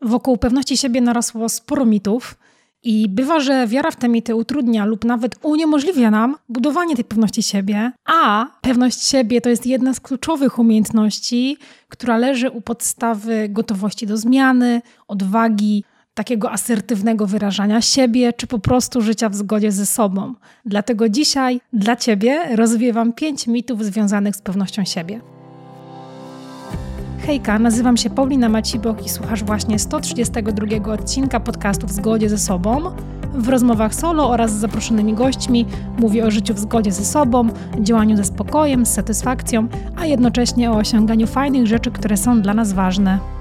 Wokół pewności siebie narosło sporo mitów. I bywa, że wiara w te mity utrudnia lub nawet uniemożliwia nam budowanie tej pewności siebie, a pewność siebie to jest jedna z kluczowych umiejętności, która leży u podstawy gotowości do zmiany, odwagi, takiego asertywnego wyrażania siebie, czy po prostu życia w zgodzie ze sobą. Dlatego dzisiaj dla Ciebie rozwiewam pięć mitów związanych z pewnością siebie. Hejka, nazywam się Paulina Macibok i słuchasz właśnie 132 odcinka podcastu W zgodzie ze sobą. W rozmowach solo oraz z zaproszonymi gośćmi mówię o życiu w zgodzie ze sobą, działaniu ze spokojem, z satysfakcją, a jednocześnie o osiąganiu fajnych rzeczy, które są dla nas ważne.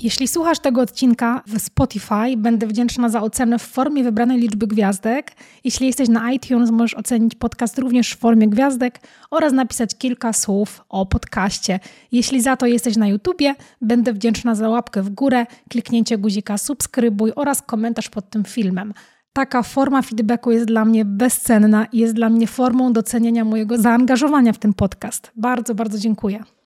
Jeśli słuchasz tego odcinka w Spotify, będę wdzięczna za ocenę w formie wybranej liczby gwiazdek. Jeśli jesteś na iTunes, możesz ocenić podcast również w formie gwiazdek oraz napisać kilka słów o podcaście. Jeśli za to jesteś na YouTubie, będę wdzięczna za łapkę w górę, kliknięcie guzika subskrybuj oraz komentarz pod tym filmem. Taka forma feedbacku jest dla mnie bezcenna i jest dla mnie formą docenienia mojego zaangażowania w ten podcast. Bardzo, bardzo dziękuję.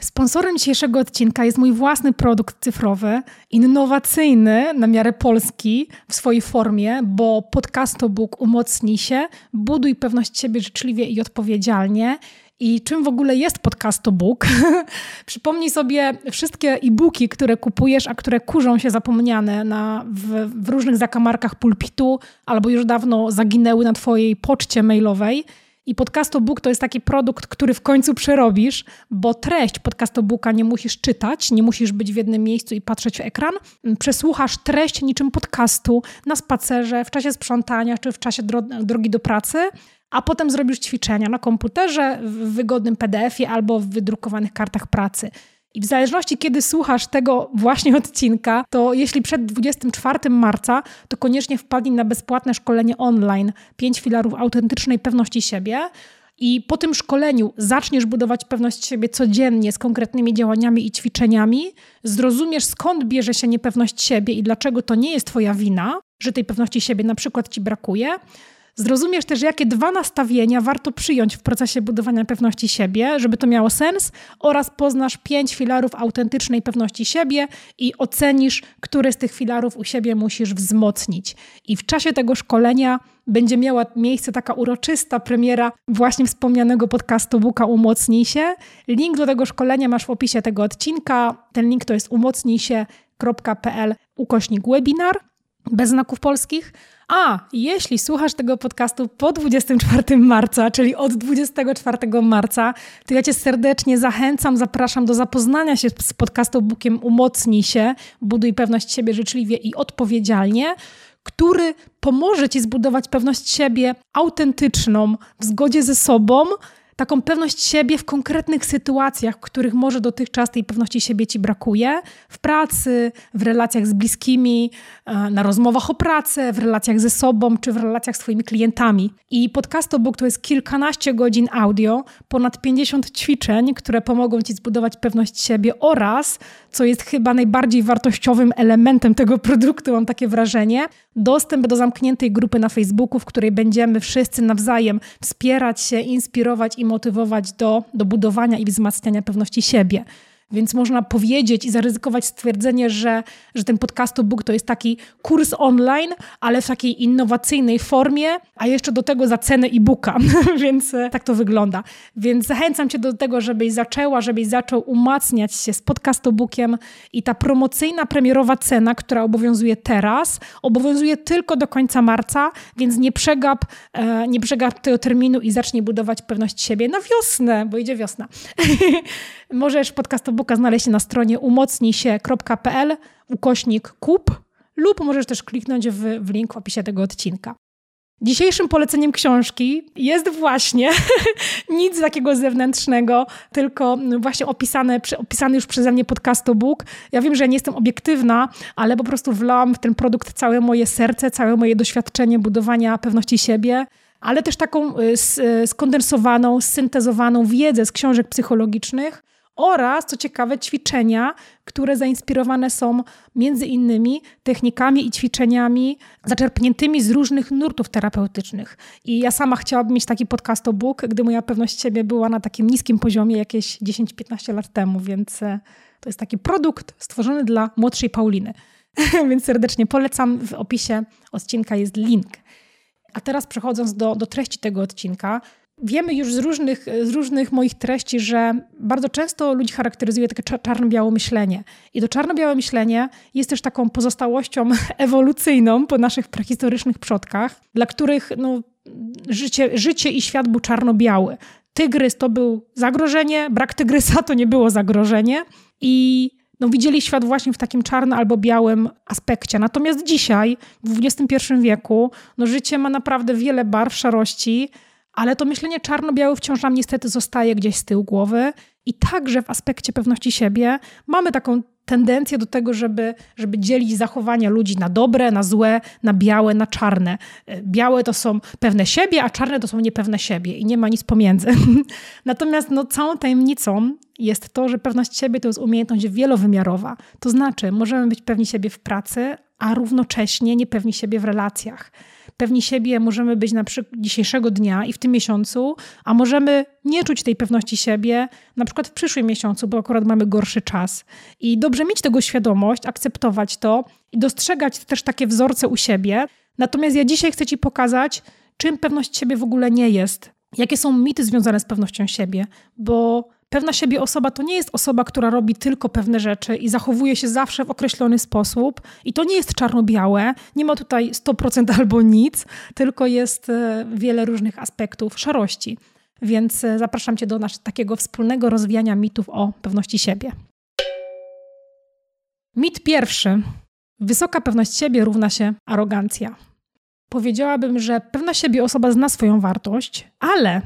Sponsorem dzisiejszego odcinka jest mój własny produkt cyfrowy, innowacyjny na miarę Polski w swojej formie, bo podcastobook umocni się, buduj pewność siebie życzliwie i odpowiedzialnie. I czym w ogóle jest podcastobook? Przypomnij sobie wszystkie e-booki, które kupujesz, a które kurzą się zapomniane na, w, w różnych zakamarkach pulpitu albo już dawno zaginęły na twojej poczcie mailowej. I podcastobook to jest taki produkt, który w końcu przerobisz, bo treść podcastobooka nie musisz czytać, nie musisz być w jednym miejscu i patrzeć w ekran. Przesłuchasz treść niczym podcastu na spacerze, w czasie sprzątania czy w czasie dro drogi do pracy a potem zrobisz ćwiczenia na komputerze, w wygodnym PDF-ie albo w wydrukowanych kartach pracy. I w zależności, kiedy słuchasz tego właśnie odcinka, to jeśli przed 24 marca, to koniecznie wpadnij na bezpłatne szkolenie online. 5 filarów autentycznej pewności siebie. I po tym szkoleniu zaczniesz budować pewność siebie codziennie z konkretnymi działaniami i ćwiczeniami, zrozumiesz skąd bierze się niepewność siebie i dlaczego to nie jest Twoja wina, że tej pewności siebie na przykład Ci brakuje Zrozumiesz też, jakie dwa nastawienia warto przyjąć w procesie budowania pewności siebie, żeby to miało sens, oraz poznasz pięć filarów autentycznej pewności siebie i ocenisz, które z tych filarów u siebie musisz wzmocnić. I w czasie tego szkolenia będzie miała miejsce taka uroczysta premiera właśnie wspomnianego podcastu Buka Umocnij się. Link do tego szkolenia masz w opisie tego odcinka. Ten link to jest umocnijsie.pl ukośnik webinar bez znaków polskich. A jeśli słuchasz tego podcastu po 24 marca, czyli od 24 marca, to ja Cię serdecznie zachęcam, zapraszam do zapoznania się z podcastobookiem Umocnij się, buduj pewność siebie życzliwie i odpowiedzialnie który pomoże Ci zbudować pewność siebie autentyczną, w zgodzie ze sobą, taką pewność siebie w konkretnych sytuacjach, w których może dotychczas tej pewności siebie ci brakuje, w pracy, w relacjach z bliskimi, e, na rozmowach o pracę, w relacjach ze sobą czy w relacjach z Twoimi klientami. I Podcastobook to jest kilkanaście godzin audio, ponad 50 ćwiczeń, które pomogą Ci zbudować pewność siebie oraz, co jest chyba najbardziej wartościowym elementem tego produktu, mam takie wrażenie, dostęp do zamkniętej grupy na Facebooku, w której będziemy wszyscy nawzajem wspierać się, inspirować i motywować do, do budowania i wzmacniania pewności siebie. Więc można powiedzieć i zaryzykować stwierdzenie, że, że ten Book to jest taki kurs online, ale w takiej innowacyjnej formie, a jeszcze do tego za cenę e-booka, więc e, tak to wygląda. Więc zachęcam Cię do tego, żebyś zaczęła, żebyś zaczął umacniać się z Bookiem i ta promocyjna, premierowa cena, która obowiązuje teraz, obowiązuje tylko do końca marca, więc nie przegap, e, nie przegap tego terminu i zacznij budować pewność siebie na wiosnę, bo idzie wiosna. Możesz Book'a znaleźć na stronie umocnijsie.pl ukośnik kup lub możesz też kliknąć w, w link w opisie tego odcinka. Dzisiejszym poleceniem książki jest właśnie nic takiego zewnętrznego, tylko właśnie opisane, opisany już przeze mnie podcastobook. Ja wiem, że nie jestem obiektywna, ale po prostu wlałam w ten produkt całe moje serce, całe moje doświadczenie budowania pewności siebie, ale też taką y, y, skondensowaną, syntezowaną wiedzę z książek psychologicznych, oraz, co ciekawe, ćwiczenia, które zainspirowane są między innymi technikami i ćwiczeniami zaczerpniętymi z różnych nurtów terapeutycznych. I ja sama chciałabym mieć taki podcast o Bóg, gdy moja pewność siebie była na takim niskim poziomie jakieś 10-15 lat temu, więc e, to jest taki produkt stworzony dla młodszej Pauliny. więc serdecznie polecam. W opisie odcinka jest link. A teraz przechodząc do, do treści tego odcinka, Wiemy już z różnych, z różnych moich treści, że bardzo często ludzi charakteryzuje takie czarno-białe myślenie. I to czarno-białe myślenie jest też taką pozostałością ewolucyjną po naszych prehistorycznych przodkach, dla których no, życie, życie i świat był czarno-biały. Tygrys to był zagrożenie, brak tygrysa to nie było zagrożenie. I no, widzieli świat właśnie w takim czarno albo białym aspekcie. Natomiast dzisiaj, w XXI wieku, no, życie ma naprawdę wiele barw, szarości, ale to myślenie czarno-białe wciąż nam niestety zostaje gdzieś z tyłu głowy i także w aspekcie pewności siebie mamy taką tendencję do tego, żeby, żeby dzielić zachowania ludzi na dobre, na złe, na białe, na czarne. Białe to są pewne siebie, a czarne to są niepewne siebie i nie ma nic pomiędzy. Natomiast no, całą tajemnicą jest to, że pewność siebie to jest umiejętność wielowymiarowa. To znaczy, możemy być pewni siebie w pracy, a równocześnie niepewni siebie w relacjach pewni siebie możemy być na przykład dzisiejszego dnia i w tym miesiącu, a możemy nie czuć tej pewności siebie na przykład w przyszłym miesiącu, bo akurat mamy gorszy czas. I dobrze mieć tego świadomość, akceptować to i dostrzegać też takie wzorce u siebie. Natomiast ja dzisiaj chcę Ci pokazać, czym pewność siebie w ogóle nie jest. Jakie są mity związane z pewnością siebie, bo Pewna siebie osoba to nie jest osoba, która robi tylko pewne rzeczy i zachowuje się zawsze w określony sposób. I to nie jest czarno-białe, nie ma tutaj 100% albo nic, tylko jest e, wiele różnych aspektów szarości. Więc e, zapraszam Cię do naszego takiego wspólnego rozwijania mitów o pewności siebie. Mit pierwszy. Wysoka pewność siebie równa się arogancja. Powiedziałabym, że pewna siebie osoba zna swoją wartość, ale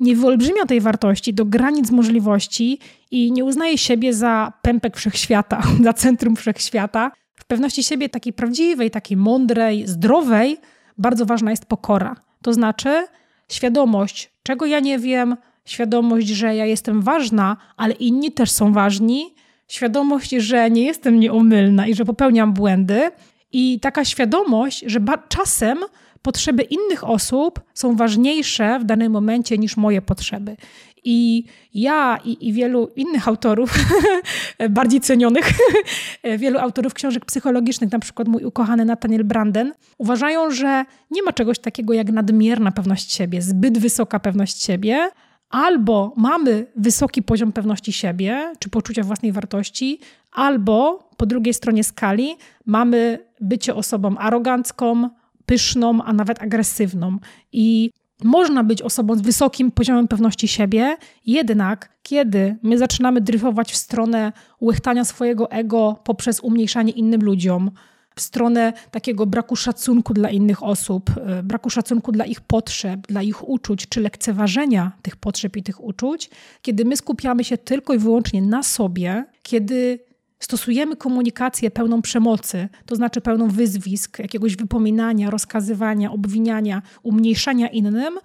nie wyolbrzymia tej wartości do granic możliwości i nie uznaje siebie za pępek wszechświata, za centrum wszechświata. W pewności siebie takiej prawdziwej, takiej mądrej, zdrowej, bardzo ważna jest pokora. To znaczy świadomość, czego ja nie wiem, świadomość, że ja jestem ważna, ale inni też są ważni, świadomość, że nie jestem nieomylna i że popełniam błędy, i taka świadomość, że czasem potrzeby innych osób są ważniejsze w danym momencie niż moje potrzeby. I ja i, i wielu innych autorów, bardziej cenionych, wielu autorów książek psychologicznych, na przykład mój ukochany Nathaniel Branden, uważają, że nie ma czegoś takiego jak nadmierna pewność siebie, zbyt wysoka pewność siebie, albo mamy wysoki poziom pewności siebie, czy poczucia własnej wartości, albo po drugiej stronie skali mamy bycie osobą arogancką, pyszną, a nawet agresywną. I można być osobą z wysokim poziomem pewności siebie, jednak kiedy my zaczynamy dryfować w stronę łechtania swojego ego poprzez umniejszanie innym ludziom, w stronę takiego braku szacunku dla innych osób, e, braku szacunku dla ich potrzeb, dla ich uczuć, czy lekceważenia tych potrzeb i tych uczuć, kiedy my skupiamy się tylko i wyłącznie na sobie, kiedy stosujemy komunikację pełną przemocy, to znaczy pełną wyzwisk, jakiegoś wypominania, rozkazywania, obwiniania, umniejszania innym,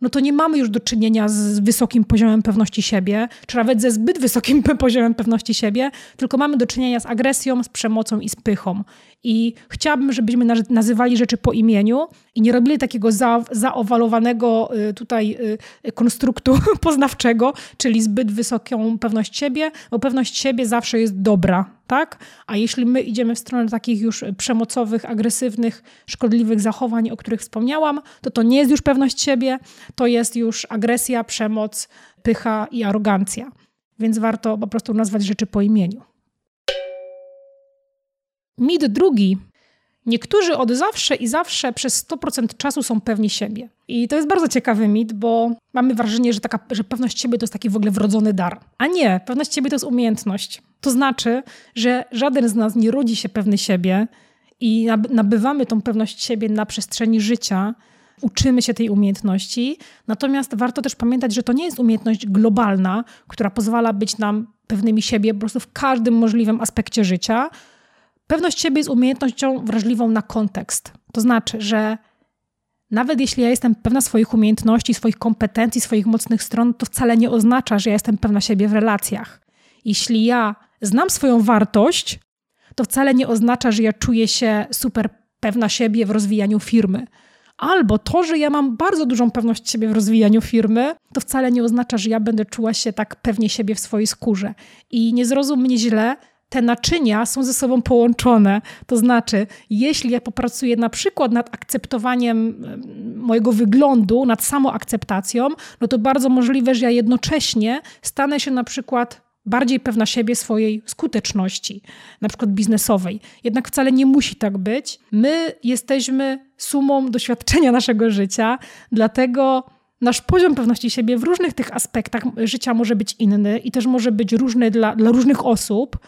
no to nie mamy już do czynienia z wysokim poziomem pewności siebie, czy nawet ze zbyt wysokim poziomem pewności siebie, tylko mamy do czynienia z agresją, z przemocą i z pychą. I chciałabym, żebyśmy nazywali rzeczy po imieniu i nie robili takiego za, zaowalowanego y, tutaj y, konstruktu poznawczego, czyli zbyt wysoką pewność siebie, bo pewność siebie zawsze jest dobra, tak? A jeśli my idziemy w stronę takich już przemocowych, agresywnych, szkodliwych zachowań, o których wspomniałam, to to nie jest już pewność siebie, to jest już agresja, przemoc, pycha i arogancja. Więc warto po prostu nazwać rzeczy po imieniu. Mit drugi. Niektórzy od zawsze i zawsze przez 100% czasu są pewni siebie. I to jest bardzo ciekawy mit, bo mamy wrażenie, że, taka, że pewność siebie to jest taki w ogóle wrodzony dar. A nie, pewność siebie to jest umiejętność. To znaczy, że żaden z nas nie rodzi się pewny siebie i nabywamy tą pewność siebie na przestrzeni życia, uczymy się tej umiejętności. Natomiast warto też pamiętać, że to nie jest umiejętność globalna, która pozwala być nam pewnymi siebie po prostu w każdym możliwym aspekcie życia, Pewność siebie jest umiejętnością wrażliwą na kontekst. To znaczy, że nawet jeśli ja jestem pewna swoich umiejętności, swoich kompetencji, swoich mocnych stron, to wcale nie oznacza, że ja jestem pewna siebie w relacjach. Jeśli ja znam swoją wartość, to wcale nie oznacza, że ja czuję się super pewna siebie w rozwijaniu firmy. Albo to, że ja mam bardzo dużą pewność siebie w rozwijaniu firmy, to wcale nie oznacza, że ja będę czuła się tak pewnie siebie w swojej skórze. I nie zrozum mnie źle, te naczynia są ze sobą połączone. To znaczy, jeśli ja popracuję na przykład nad akceptowaniem mojego wyglądu, nad samoakceptacją, no to bardzo możliwe, że ja jednocześnie stanę się na przykład bardziej pewna siebie swojej skuteczności, na przykład biznesowej. Jednak wcale nie musi tak być. My jesteśmy sumą doświadczenia naszego życia, dlatego nasz poziom pewności siebie w różnych tych aspektach życia może być inny i też może być różny dla, dla różnych osób.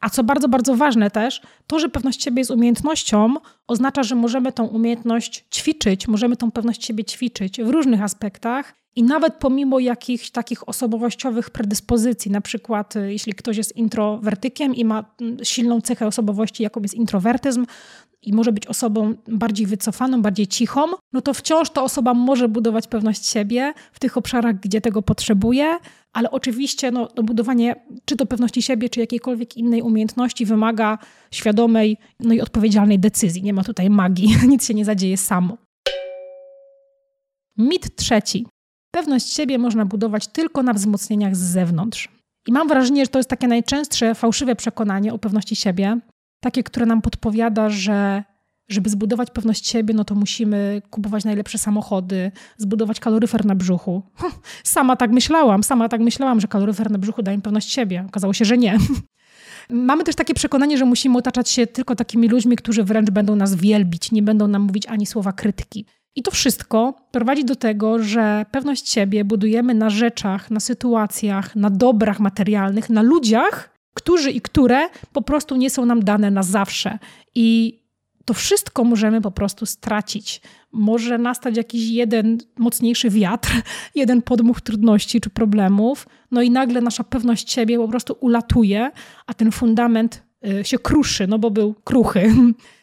A co bardzo, bardzo ważne też, to, że pewność siebie jest umiejętnością, oznacza, że możemy tą umiejętność ćwiczyć, możemy tą pewność siebie ćwiczyć w różnych aspektach i nawet pomimo jakichś takich osobowościowych predyspozycji, na przykład y, jeśli ktoś jest introwertykiem i ma mm, silną cechę osobowości, jaką jest introwertyzm, i może być osobą bardziej wycofaną, bardziej cichą, no to wciąż ta osoba może budować pewność siebie w tych obszarach, gdzie tego potrzebuje, ale oczywiście no, no budowanie czy to pewności siebie, czy jakiejkolwiek innej umiejętności wymaga świadomej no i odpowiedzialnej decyzji. Nie ma tutaj magii, nic się nie zadzieje samo. Mit trzeci. Pewność siebie można budować tylko na wzmocnieniach z zewnątrz. I mam wrażenie, że to jest takie najczęstsze fałszywe przekonanie o pewności siebie, takie, które nam podpowiada, że żeby zbudować pewność siebie, no to musimy kupować najlepsze samochody, zbudować kaloryfer na brzuchu. Sama tak myślałam, sama tak myślałam, że kaloryfer na brzuchu daje mi pewność siebie. Okazało się, że nie. Mamy też takie przekonanie, że musimy otaczać się tylko takimi ludźmi, którzy wręcz będą nas wielbić, nie będą nam mówić ani słowa krytyki. I to wszystko prowadzi do tego, że pewność siebie budujemy na rzeczach, na sytuacjach, na dobrach materialnych, na ludziach, którzy i które po prostu nie są nam dane na zawsze. I to wszystko możemy po prostu stracić. Może nastać jakiś jeden mocniejszy wiatr, jeden podmuch trudności czy problemów, no i nagle nasza pewność siebie po prostu ulatuje, a ten fundament y, się kruszy, no bo był kruchy.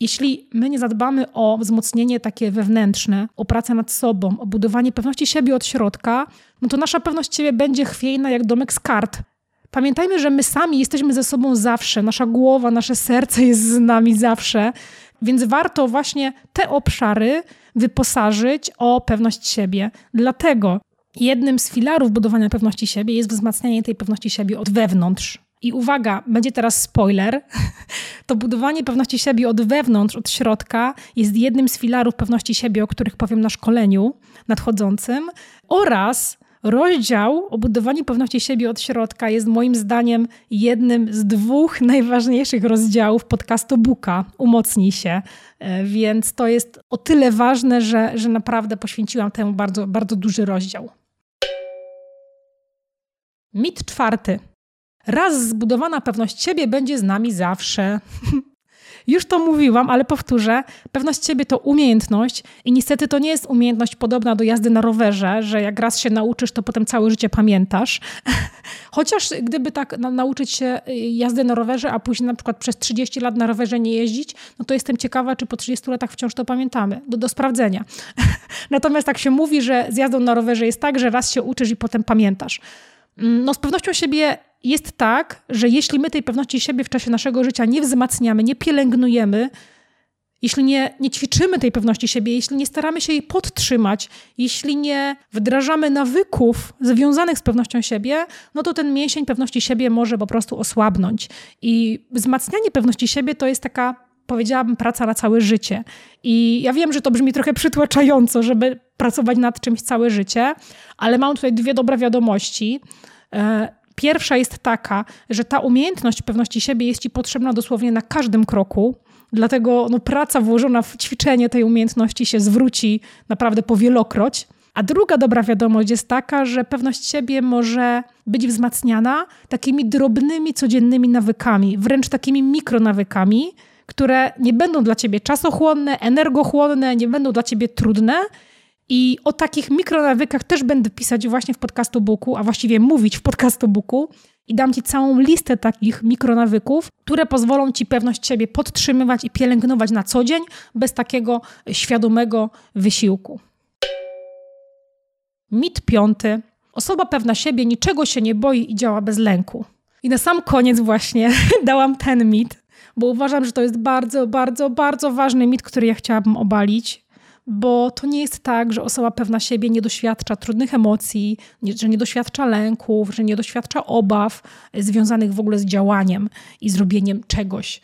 Jeśli my nie zadbamy o wzmocnienie takie wewnętrzne, o pracę nad sobą, o budowanie pewności siebie od środka, no to nasza pewność siebie będzie chwiejna jak domek z kart. Pamiętajmy, że my sami jesteśmy ze sobą zawsze, nasza głowa, nasze serce jest z nami zawsze, więc warto właśnie te obszary wyposażyć o pewność siebie. Dlatego jednym z filarów budowania pewności siebie jest wzmacnianie tej pewności siebie od wewnątrz. I uwaga, będzie teraz spoiler. To budowanie pewności siebie od wewnątrz, od środka jest jednym z filarów pewności siebie, o których powiem na szkoleniu nadchodzącym, oraz rozdział o budowaniu pewności siebie od środka jest moim zdaniem jednym z dwóch najważniejszych rozdziałów podcastu Buka. Umocnij się. E, więc to jest o tyle ważne, że, że naprawdę poświęciłam temu bardzo, bardzo duży rozdział. Mit czwarty. Raz zbudowana pewność siebie będzie z nami zawsze. Już to mówiłam, ale powtórzę. Pewność siebie to umiejętność i niestety to nie jest umiejętność podobna do jazdy na rowerze, że jak raz się nauczysz, to potem całe życie pamiętasz. Chociaż gdyby tak na, nauczyć się y, jazdy na rowerze, a później na przykład przez 30 lat na rowerze nie jeździć, no to jestem ciekawa, czy po 30 latach wciąż to pamiętamy. Do, do sprawdzenia. Natomiast tak się mówi, że z jazdą na rowerze jest tak, że raz się uczysz i potem pamiętasz. Mm, no z pewnością siebie jest tak, że jeśli my tej pewności siebie w czasie naszego życia nie wzmacniamy, nie pielęgnujemy, jeśli nie, nie ćwiczymy tej pewności siebie, jeśli nie staramy się jej podtrzymać, jeśli nie wdrażamy nawyków związanych z pewnością siebie, no to ten mięsień pewności siebie może po prostu osłabnąć. I wzmacnianie pewności siebie to jest taka, powiedziałabym, praca na całe życie. I ja wiem, że to brzmi trochę przytłaczająco, żeby pracować nad czymś całe życie, ale mam tutaj dwie dobre wiadomości. Pierwsza jest taka, że ta umiejętność pewności siebie jest ci potrzebna dosłownie na każdym kroku. Dlatego no, praca włożona w ćwiczenie tej umiejętności się zwróci naprawdę powielokroć. A druga dobra wiadomość jest taka, że pewność siebie może być wzmacniana takimi drobnymi, codziennymi nawykami, wręcz takimi mikronawykami, które nie będą dla ciebie czasochłonne, energochłonne, nie będą dla ciebie trudne, i o takich mikronawykach też będę pisać właśnie w podcastu Booku, a właściwie mówić w podcastu Booku. I dam Ci całą listę takich mikronawyków, które pozwolą Ci pewność siebie podtrzymywać i pielęgnować na co dzień bez takiego świadomego wysiłku. Mit piąty. Osoba pewna siebie niczego się nie boi i działa bez lęku. I na sam koniec właśnie dałam ten mit, bo uważam, że to jest bardzo, bardzo, bardzo ważny mit, który ja chciałabym obalić, bo to nie jest tak, że osoba pewna siebie nie doświadcza trudnych emocji, że nie doświadcza lęków, że nie doświadcza obaw związanych w ogóle z działaniem i zrobieniem czegoś.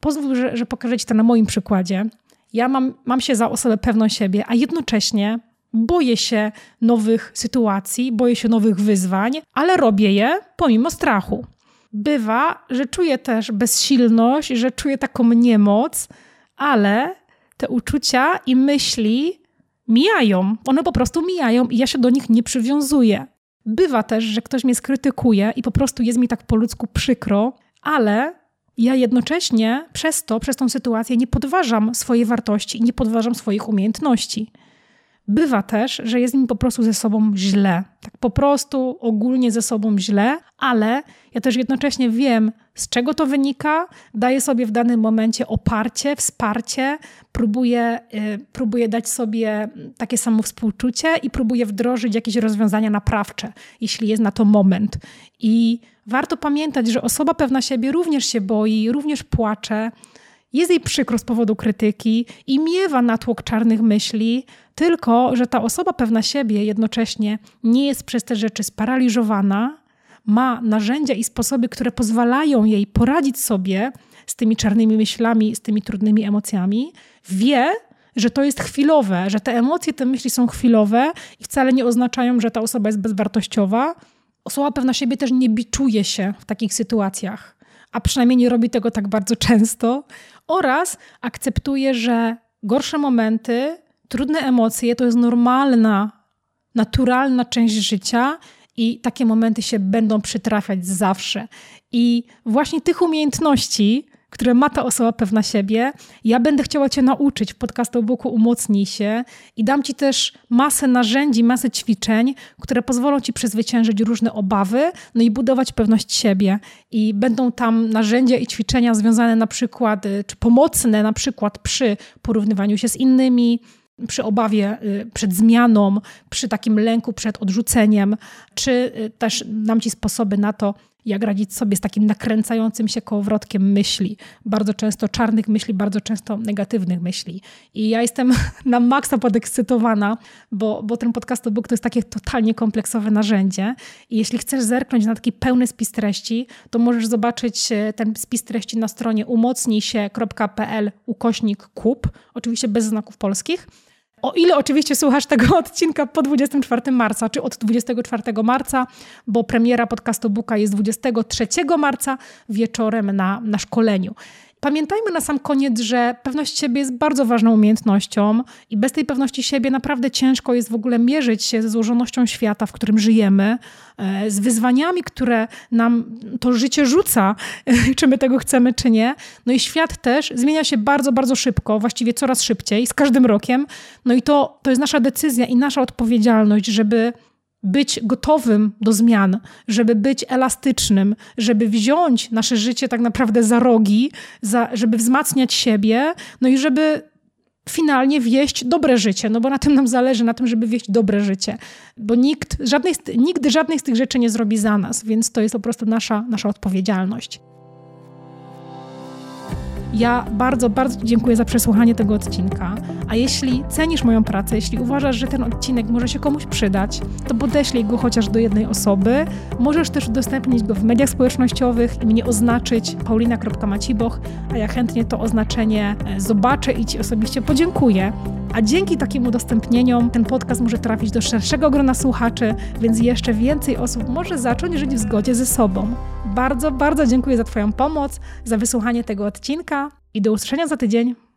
Pozwól, że, że pokażę Ci to na moim przykładzie. Ja mam, mam się za osobę pewną siebie, a jednocześnie boję się nowych sytuacji, boję się nowych wyzwań, ale robię je pomimo strachu. Bywa, że czuję też bezsilność, że czuję taką niemoc, ale te uczucia i myśli mijają. One po prostu mijają i ja się do nich nie przywiązuję. Bywa też, że ktoś mnie skrytykuje i po prostu jest mi tak po ludzku przykro, ale ja jednocześnie przez to, przez tą sytuację nie podważam swojej wartości i nie podważam swoich umiejętności. Bywa też, że jest mi po prostu ze sobą źle. Tak po prostu ogólnie ze sobą źle, ale ja też jednocześnie wiem, z czego to wynika, daję sobie w danym momencie oparcie, wsparcie, próbuję, yy, próbuję dać sobie takie samo współczucie i próbuję wdrożyć jakieś rozwiązania naprawcze, jeśli jest na to moment. I warto pamiętać, że osoba pewna siebie również się boi, również płacze, jest jej przykro z powodu krytyki i miewa natłok czarnych myśli, tylko że ta osoba pewna siebie jednocześnie nie jest przez te rzeczy sparaliżowana, ma narzędzia i sposoby, które pozwalają jej poradzić sobie z tymi czarnymi myślami, z tymi trudnymi emocjami, wie, że to jest chwilowe, że te emocje, te myśli są chwilowe i wcale nie oznaczają, że ta osoba jest bezwartościowa. Osoba pewna siebie też nie biczuje się w takich sytuacjach, a przynajmniej nie robi tego tak bardzo często, oraz akceptuje, że gorsze momenty, trudne emocje to jest normalna, naturalna część życia i takie momenty się będą przytrafiać zawsze. I właśnie tych umiejętności, które ma ta osoba pewna siebie, ja będę chciała Cię nauczyć w podcastu Boku Umocnij się i dam Ci też masę narzędzi, masę ćwiczeń, które pozwolą Ci przezwyciężyć różne obawy, no i budować pewność siebie. I będą tam narzędzia i ćwiczenia związane na przykład, y, czy pomocne na przykład przy porównywaniu się z innymi, przy obawie y, przed zmianą, przy takim lęku przed odrzuceniem, czy y, też dam Ci sposoby na to, jak radzić sobie z takim nakręcającym się kołowrotkiem myśli. Bardzo często czarnych myśli, bardzo często negatywnych myśli. I ja jestem na maksa podekscytowana, bo, bo ten podcast book to jest takie totalnie kompleksowe narzędzie. I jeśli chcesz zerknąć na taki pełny spis treści, to możesz zobaczyć e, ten spis treści na stronie umocnijsie.pl ukośnik kup, oczywiście bez znaków polskich. O ile oczywiście słuchasz tego odcinka po 24 marca, czy od 24 marca, bo premiera podcastu Buka jest 23 marca wieczorem na, na szkoleniu. Pamiętajmy na sam koniec, że pewność siebie jest bardzo ważną umiejętnością i bez tej pewności siebie naprawdę ciężko jest w ogóle mierzyć się ze złożonością świata, w którym żyjemy, e, z wyzwaniami, które nam to życie rzuca, czy my tego chcemy, czy nie. No i świat też zmienia się bardzo, bardzo szybko, właściwie coraz szybciej, z każdym rokiem. No i to, to jest nasza decyzja i nasza odpowiedzialność, żeby być gotowym do zmian, żeby być elastycznym, żeby wziąć nasze życie tak naprawdę za rogi, za, żeby wzmacniać siebie, no i żeby finalnie wieść dobre życie, no bo na tym nam zależy, na tym, żeby wieść dobre życie, bo nikt, żadnej, nigdy żadnej z tych rzeczy nie zrobi za nas, więc to jest po prostu nasza, nasza odpowiedzialność. Ja bardzo, bardzo dziękuję za przesłuchanie tego odcinka. A jeśli cenisz moją pracę, jeśli uważasz, że ten odcinek może się komuś przydać, to podeślij go chociaż do jednej osoby. Możesz też udostępnić go w mediach społecznościowych i mnie oznaczyć paulina.maciboch, a ja chętnie to oznaczenie e, zobaczę i Ci osobiście podziękuję. A dzięki takim udostępnieniom ten podcast może trafić do szerszego grona słuchaczy, więc jeszcze więcej osób może zacząć żyć w zgodzie ze sobą. Bardzo, bardzo dziękuję za Twoją pomoc, za wysłuchanie tego odcinka i do usłyszenia za tydzień.